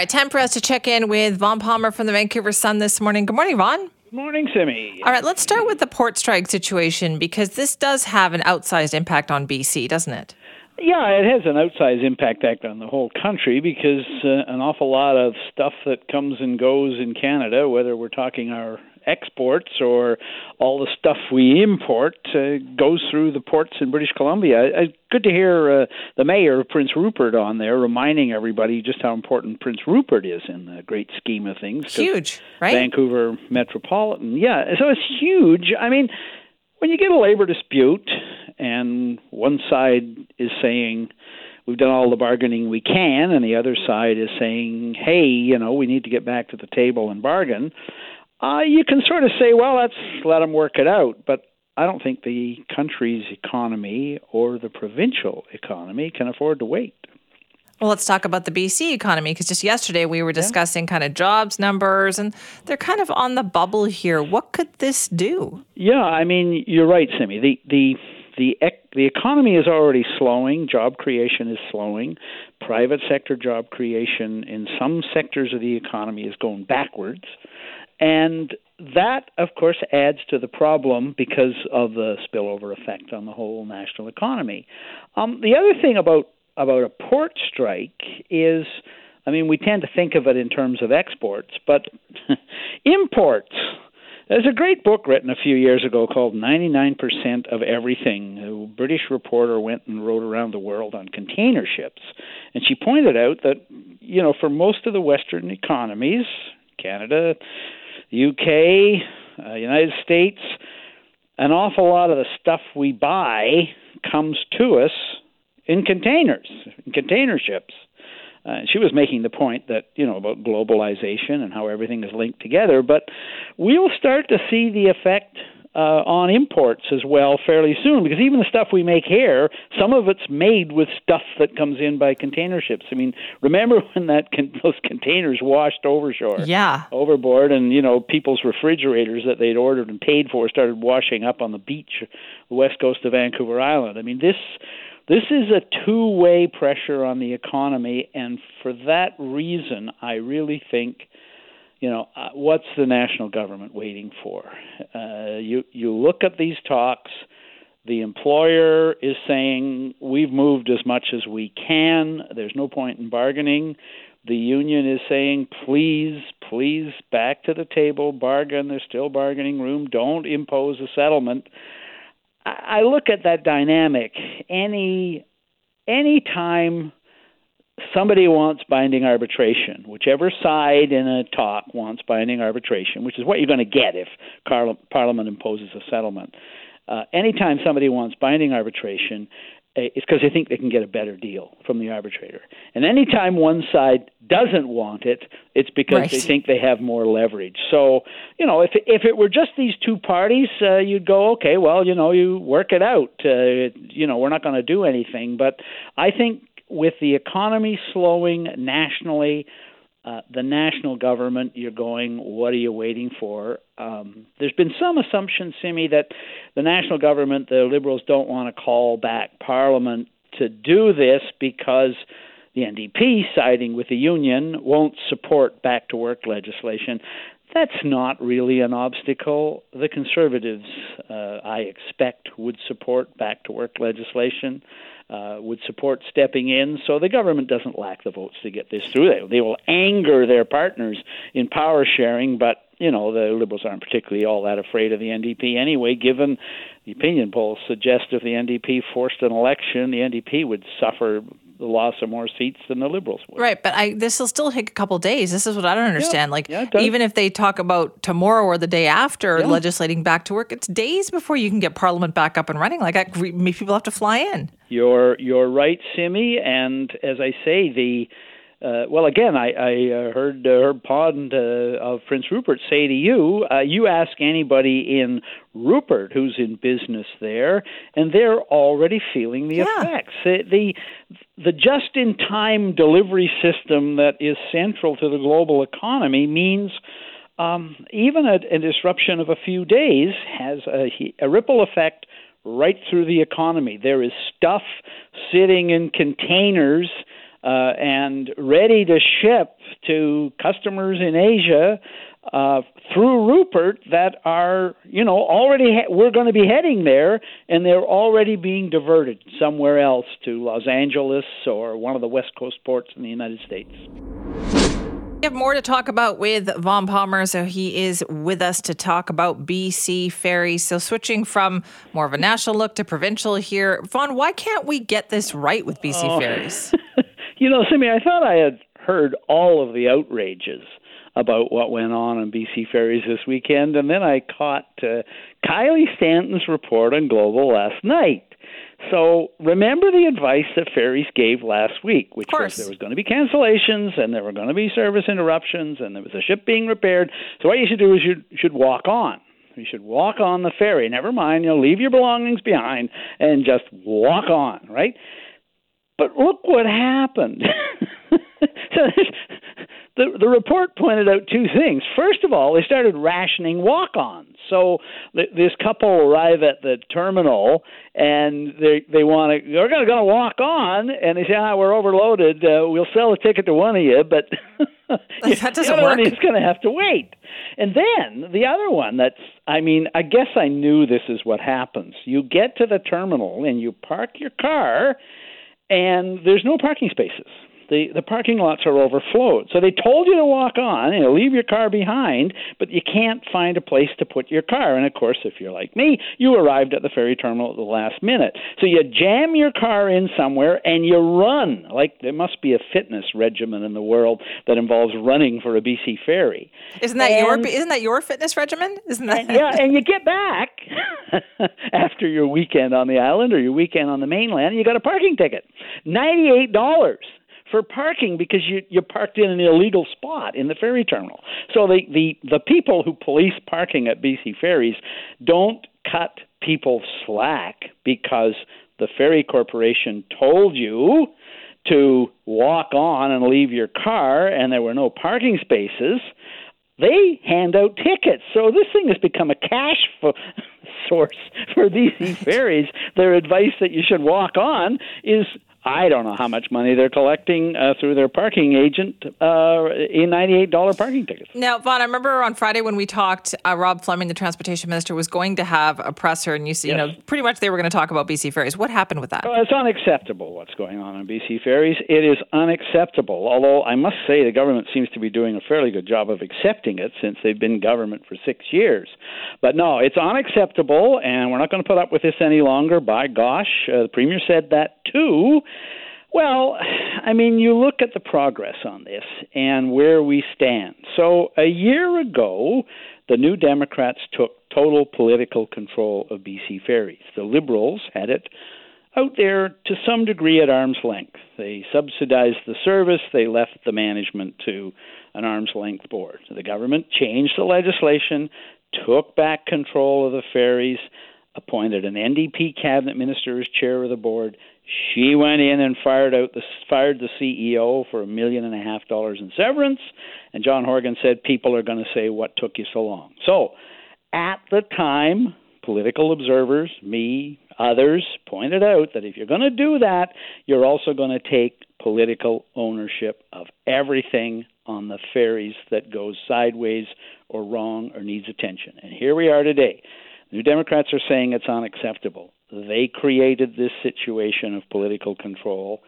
right, time for us to check in with Vaughn Palmer from the Vancouver Sun this morning. Good morning, Vaughn. Good morning, Simi. All right, let's start with the port strike situation because this does have an outsized impact on BC, doesn't it? Yeah, it has an outsized impact act on the whole country because uh, an awful lot of stuff that comes and goes in Canada, whether we're talking our exports or all the stuff we import uh, goes through the ports in British Columbia. Uh, good to hear uh, the mayor, of Prince Rupert, on there reminding everybody just how important Prince Rupert is in the great scheme of things. Huge, right? Vancouver metropolitan. Yeah, so it's huge. I mean, when you get a labor dispute and one side is saying, we've done all the bargaining we can, and the other side is saying, hey, you know, we need to get back to the table and bargain. Uh, you can sort of say, well, let's let them work it out, but I don't think the country's economy or the provincial economy can afford to wait. Well, let's talk about the BC economy because just yesterday we were discussing yeah. kind of jobs numbers and they're kind of on the bubble here. What could this do? Yeah, I mean, you're right, Simi. The the the the economy is already slowing. Job creation is slowing. Private sector job creation in some sectors of the economy is going backwards. And that, of course, adds to the problem because of the spillover effect on the whole national economy. Um, the other thing about about a port strike is, I mean, we tend to think of it in terms of exports, but imports. There's a great book written a few years ago called 99% of Everything. A British reporter went and wrote around the world on container ships. And she pointed out that, you know, for most of the Western economies, Canada, UK, uh, United States, an awful lot of the stuff we buy comes to us in containers, in container ships. Uh, she was making the point that you know about globalization and how everything is linked together, but we'll start to see the effect uh, on imports as well fairly soon because even the stuff we make here, some of it's made with stuff that comes in by container ships. I mean, remember when that con- those containers washed overshore, yeah, overboard, and you know people's refrigerators that they'd ordered and paid for started washing up on the beach, the west coast of Vancouver Island. I mean, this. This is a two way pressure on the economy, and for that reason, I really think you know, uh, what's the national government waiting for? Uh, you you look at these talks. The employer is saying we've moved as much as we can. There's no point in bargaining. The union is saying, please, please, back to the table, bargain. There's still bargaining room. Don't impose a settlement. I look at that dynamic. Any any time somebody wants binding arbitration, whichever side in a talk wants binding arbitration, which is what you're going to get if Parliament imposes a settlement. Uh, anytime somebody wants binding arbitration, uh, it's because they think they can get a better deal from the arbitrator. And anytime one side doesn't want it, it's because right. they think they have more leverage. So, you know, if if it were just these two parties, uh, you'd go, okay, well, you know, you work it out. Uh, you know, we're not going to do anything. But I think with the economy slowing nationally, uh, the national government, you're going, what are you waiting for? Um, there's been some assumption, Simi, that the national government, the Liberals, don't want to call back Parliament to do this because the NDP, siding with the union, won't support back to work legislation. That's not really an obstacle. The Conservatives, uh, I expect, would support back to work legislation uh, would support stepping in. So the government doesn't lack the votes to get this through. They, they will anger their partners in power sharing, but you know the Liberals aren't particularly all that afraid of the NDP anyway. Given the opinion polls suggest if the NDP forced an election, the NDP would suffer the loss of more seats than the Liberals would. Right, but I this will still take a couple days. This is what I don't understand. Yeah, like yeah, even if they talk about tomorrow or the day after yeah. legislating back to work, it's days before you can get Parliament back up and running. Like I, people have to fly in. You're you're right, Simi, and as I say, the uh, well, again, I, I uh, heard uh, Herb Pond uh, of Prince Rupert say to you, uh, you ask anybody in Rupert who's in business there, and they're already feeling the yeah. effects. The, the the just-in-time delivery system that is central to the global economy means. Um, even a, a disruption of a few days has a, a ripple effect right through the economy. There is stuff sitting in containers uh, and ready to ship to customers in Asia uh, through Rupert that are, you know, already ha- we're going to be heading there, and they're already being diverted somewhere else to Los Angeles or one of the West Coast ports in the United States. We have more to talk about with Vaughn Palmer. So he is with us to talk about BC ferries. So switching from more of a national look to provincial here. Vaughn, why can't we get this right with BC oh. ferries? you know, Simi, I thought I had heard all of the outrages about what went on on BC ferries this weekend, and then I caught uh, Kylie Stanton's report on Global last night. So remember the advice that ferries gave last week, which was there was going to be cancellations and there were going to be service interruptions and there was a ship being repaired. So what you should do is you should walk on. You should walk on the ferry. Never mind, you know, leave your belongings behind and just walk on, right? But look what happened. so the the report pointed out two things. First of all, they started rationing walk-ons. So th- this couple arrive at the terminal and they they want to they're going to go walk on, and they say, "Ah, we're overloaded. Uh, we'll sell a ticket to one of you, but." that doesn't the work. It's going to have to wait. And then the other one that's, I mean, I guess I knew this is what happens. You get to the terminal and you park your car, and there's no parking spaces the, the parking lots are overflowed. So they told you to walk on, you know, leave your car behind, but you can't find a place to put your car. And of course, if you're like me, you arrived at the ferry terminal at the last minute. So you jam your car in somewhere and you run. Like there must be a fitness regimen in the world that involves running for a BC ferry. Isn't that and, your isn't that your fitness regimen? Isn't that Yeah, and you get back after your weekend on the island or your weekend on the mainland, and you got a parking ticket. $98 for parking because you you parked in an illegal spot in the ferry terminal. So the the the people who police parking at BC ferries don't cut people slack because the ferry corporation told you to walk on and leave your car and there were no parking spaces they hand out tickets. So this thing has become a cash fo- source for BC ferries. Their advice that you should walk on is I don't know how much money they're collecting uh, through their parking agent uh, in $98 parking tickets. Now, Vaughn, I remember on Friday when we talked, uh, Rob Fleming, the transportation minister, was going to have a presser, and you, see, yes. you know, pretty much they were going to talk about BC ferries. What happened with that? Well, it's unacceptable what's going on on BC ferries. It is unacceptable. Although I must say the government seems to be doing a fairly good job of accepting it since they've been government for six years. But no, it's unacceptable, and we're not going to put up with this any longer. By gosh, uh, the premier said that too. Well, I mean, you look at the progress on this and where we stand. So, a year ago, the New Democrats took total political control of BC Ferries. The Liberals had it out there to some degree at arm's length. They subsidized the service, they left the management to an arm's length board. The government changed the legislation, took back control of the ferries, appointed an NDP cabinet minister as chair of the board, she went in and fired out the fired the CEO for a million and a half dollars in severance, and John Horgan said people are going to say what took you so long. So, at the time, political observers, me, others pointed out that if you're going to do that, you're also going to take political ownership of everything on the ferries that goes sideways or wrong or needs attention. And here we are today. New Democrats are saying it's unacceptable. They created this situation of political control,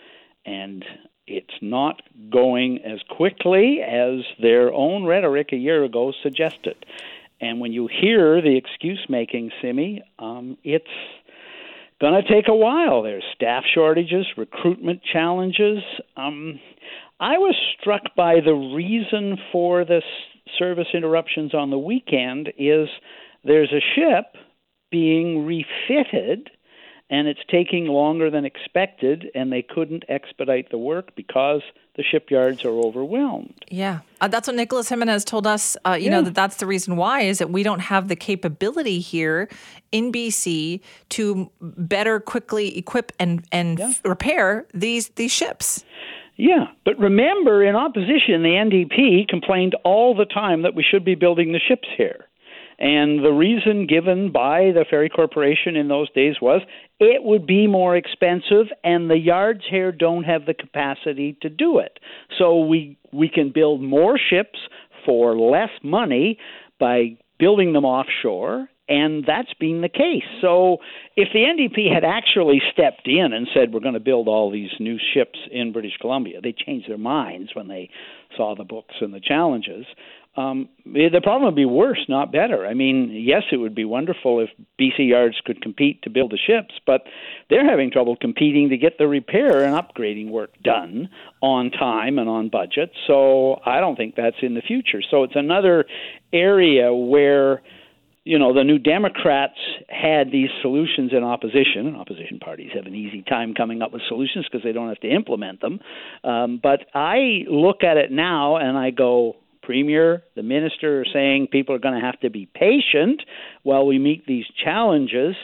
and it's not going as quickly as their own rhetoric a year ago suggested. And when you hear the excuse making, Simi, um, it's going to take a while. There's staff shortages, recruitment challenges. Um, I was struck by the reason for the service interruptions on the weekend is there's a ship being refitted and it's taking longer than expected and they couldn't expedite the work because the shipyards are overwhelmed. Yeah, uh, that's what Nicholas Jimenez told us. Uh, you yeah. know that that's the reason why is that we don't have the capability here in BC to better quickly equip and and yeah. f- repair these these ships. Yeah, but remember, in opposition, the NDP complained all the time that we should be building the ships here. And the reason given by the ferry corporation in those days was it would be more expensive and the yards here don't have the capacity to do it. So we we can build more ships for less money by building them offshore and that's been the case. So if the NDP had actually stepped in and said we're going to build all these new ships in British Columbia, they changed their minds when they saw the books and the challenges. Um, the problem would be worse, not better. I mean, yes, it would be wonderful if BC yards could compete to build the ships, but they're having trouble competing to get the repair and upgrading work done on time and on budget. So I don't think that's in the future. So it's another area where you know, the New Democrats had these solutions in opposition, and opposition parties have an easy time coming up with solutions because they don't have to implement them. Um, but I look at it now and I go, Premier, the minister are saying people are going to have to be patient while we meet these challenges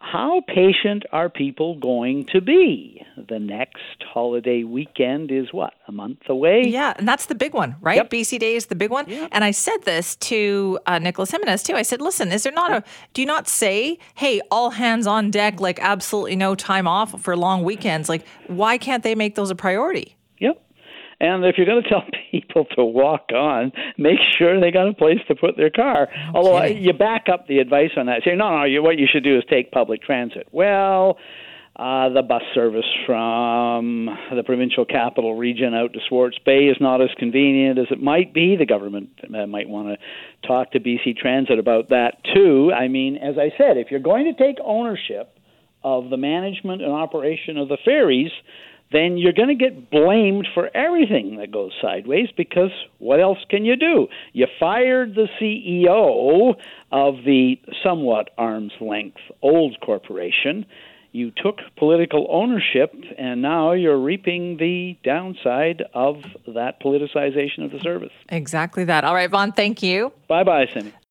how patient are people going to be? The next holiday weekend is what, a month away? Yeah, and that's the big one, right? Yep. BC Day is the big one. Yep. And I said this to uh, Nicholas Jimenez too. I said, listen, is there not a, do you not say, hey, all hands on deck, like absolutely no time off for long weekends? Like, why can't they make those a priority? And if you're going to tell people to walk on, make sure they got a place to put their car. Although you back up the advice on that, say, no, no, you, what you should do is take public transit. Well, uh, the bus service from the provincial capital region out to Swartz Bay is not as convenient as it might be. The government uh, might want to talk to BC Transit about that too. I mean, as I said, if you're going to take ownership of the management and operation of the ferries, then you're going to get blamed for everything that goes sideways because what else can you do? You fired the CEO of the somewhat arm's length old corporation. You took political ownership, and now you're reaping the downside of that politicization of the service. Exactly that. All right, Vaughn, thank you. Bye bye, Simi.